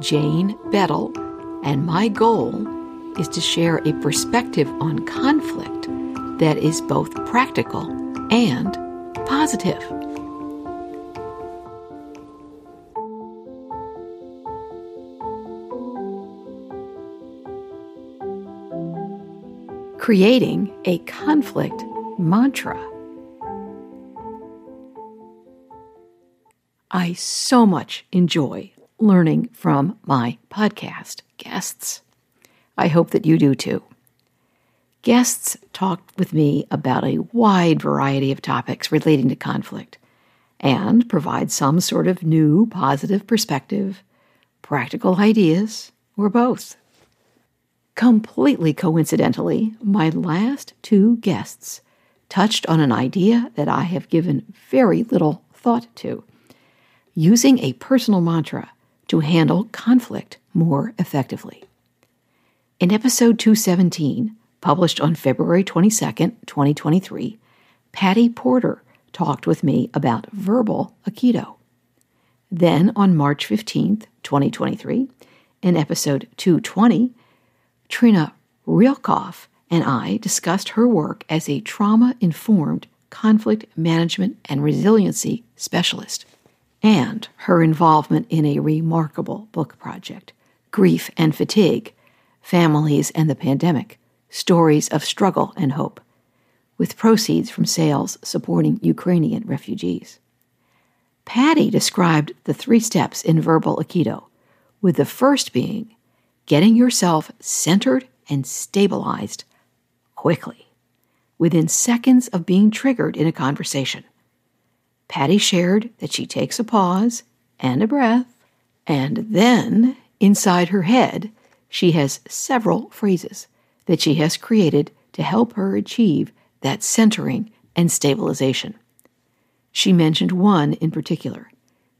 Jane Beddall, and my goal is to share a perspective on conflict that is both practical and positive. Creating a conflict mantra. I so much enjoy learning from my podcast guests. I hope that you do too. Guests talked with me about a wide variety of topics relating to conflict and provide some sort of new positive perspective, practical ideas, or both. Completely coincidentally, my last two guests touched on an idea that I have given very little thought to using a personal mantra to handle conflict more effectively. In episode 217, published on February 22, 2023, Pattie Porter talked with me about verbal Aikido. Then on March 15, 2023, in episode 220, Treena Reillkoff and I discussed her work as a trauma informed conflict management and resiliency specialist and her involvement in a remarkable book project, Grief and Fatigue Families and the Pandemic Stories of Struggle and Hope, with proceeds from sales supporting Ukrainian refugees. Pattie described the three steps in verbal Aikido, with the first being getting yourself centered and stabilized quickly, within seconds of being triggered in a conversation. Pattie shared that she takes a pause and a breath, and then, inside her head, she has several phrases that she has created to help her achieve that centering and stabilization. She mentioned one in particular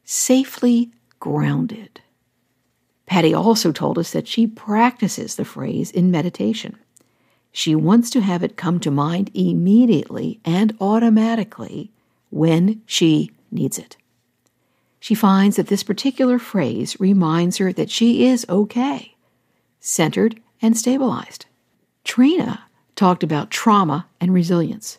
safely grounded. Pattie also told us that she practices the phrase in meditation. She wants to have it come to mind immediately and automatically when she needs it. She finds that this particular phrase reminds her that she is okay, centered and stabilized. Treena talked about trauma and resilience.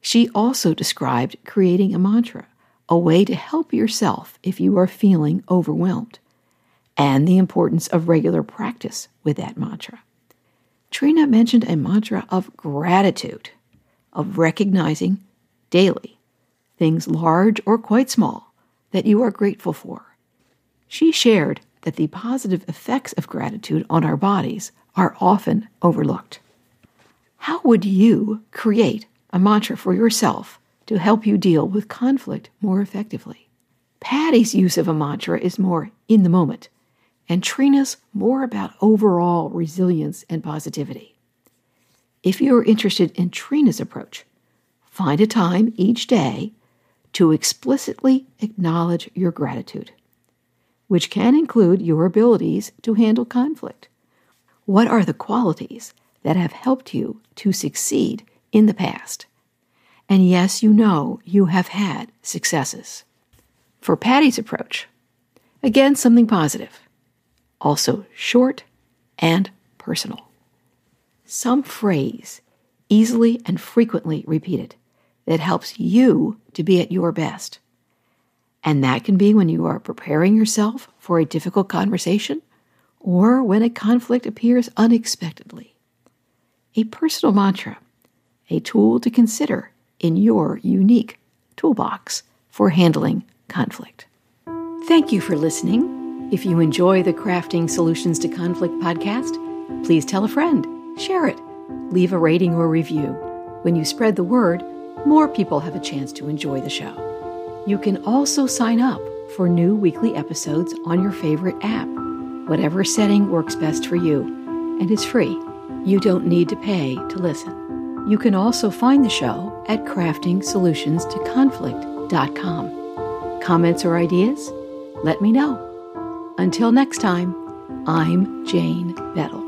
She also described creating a mantra, a way to help yourself if you are feeling overwhelmed, and the importance of regular practice with that mantra. Treena mentioned a mantra of gratitude, of recognizing daily things large or quite small, that you are grateful for. She shared that the positive effects of gratitude on our bodies are often overlooked. How would you create a mantra for yourself to help you deal with conflict more effectively? Pattie's use of a mantra is more in the moment, and Treena's more about overall resilience and positivity. If you are interested in Treena's approach, find a time each day to explicitly acknowledge your gratitude, which can include your abilities to handle conflict. What are the qualities that have helped you to succeed in the past? And yes, you know you have had successes. For Pattie's approach, again, something positive, also short and personal. Some phrase easily and frequently repeated that helps you to be at your best. And that can be when you are preparing yourself for a difficult conversation or when a conflict appears unexpectedly. A personal mantra, a tool to consider in your unique toolbox for handling conflict. Thank you for listening. If you enjoy the Crafting Solutions to Conflict podcast, please tell a friend, share it, leave a rating or review. When you spread the word, more people have a chance to enjoy the show. You can also sign up for new weekly episodes on your favorite app. whatever setting works best for you, and is free. You don't need to pay to listen. You can also find the show at craftingsolutionstoconflict.com. Comments or ideas? Let me know. Until next time, I'm Jane Beddall.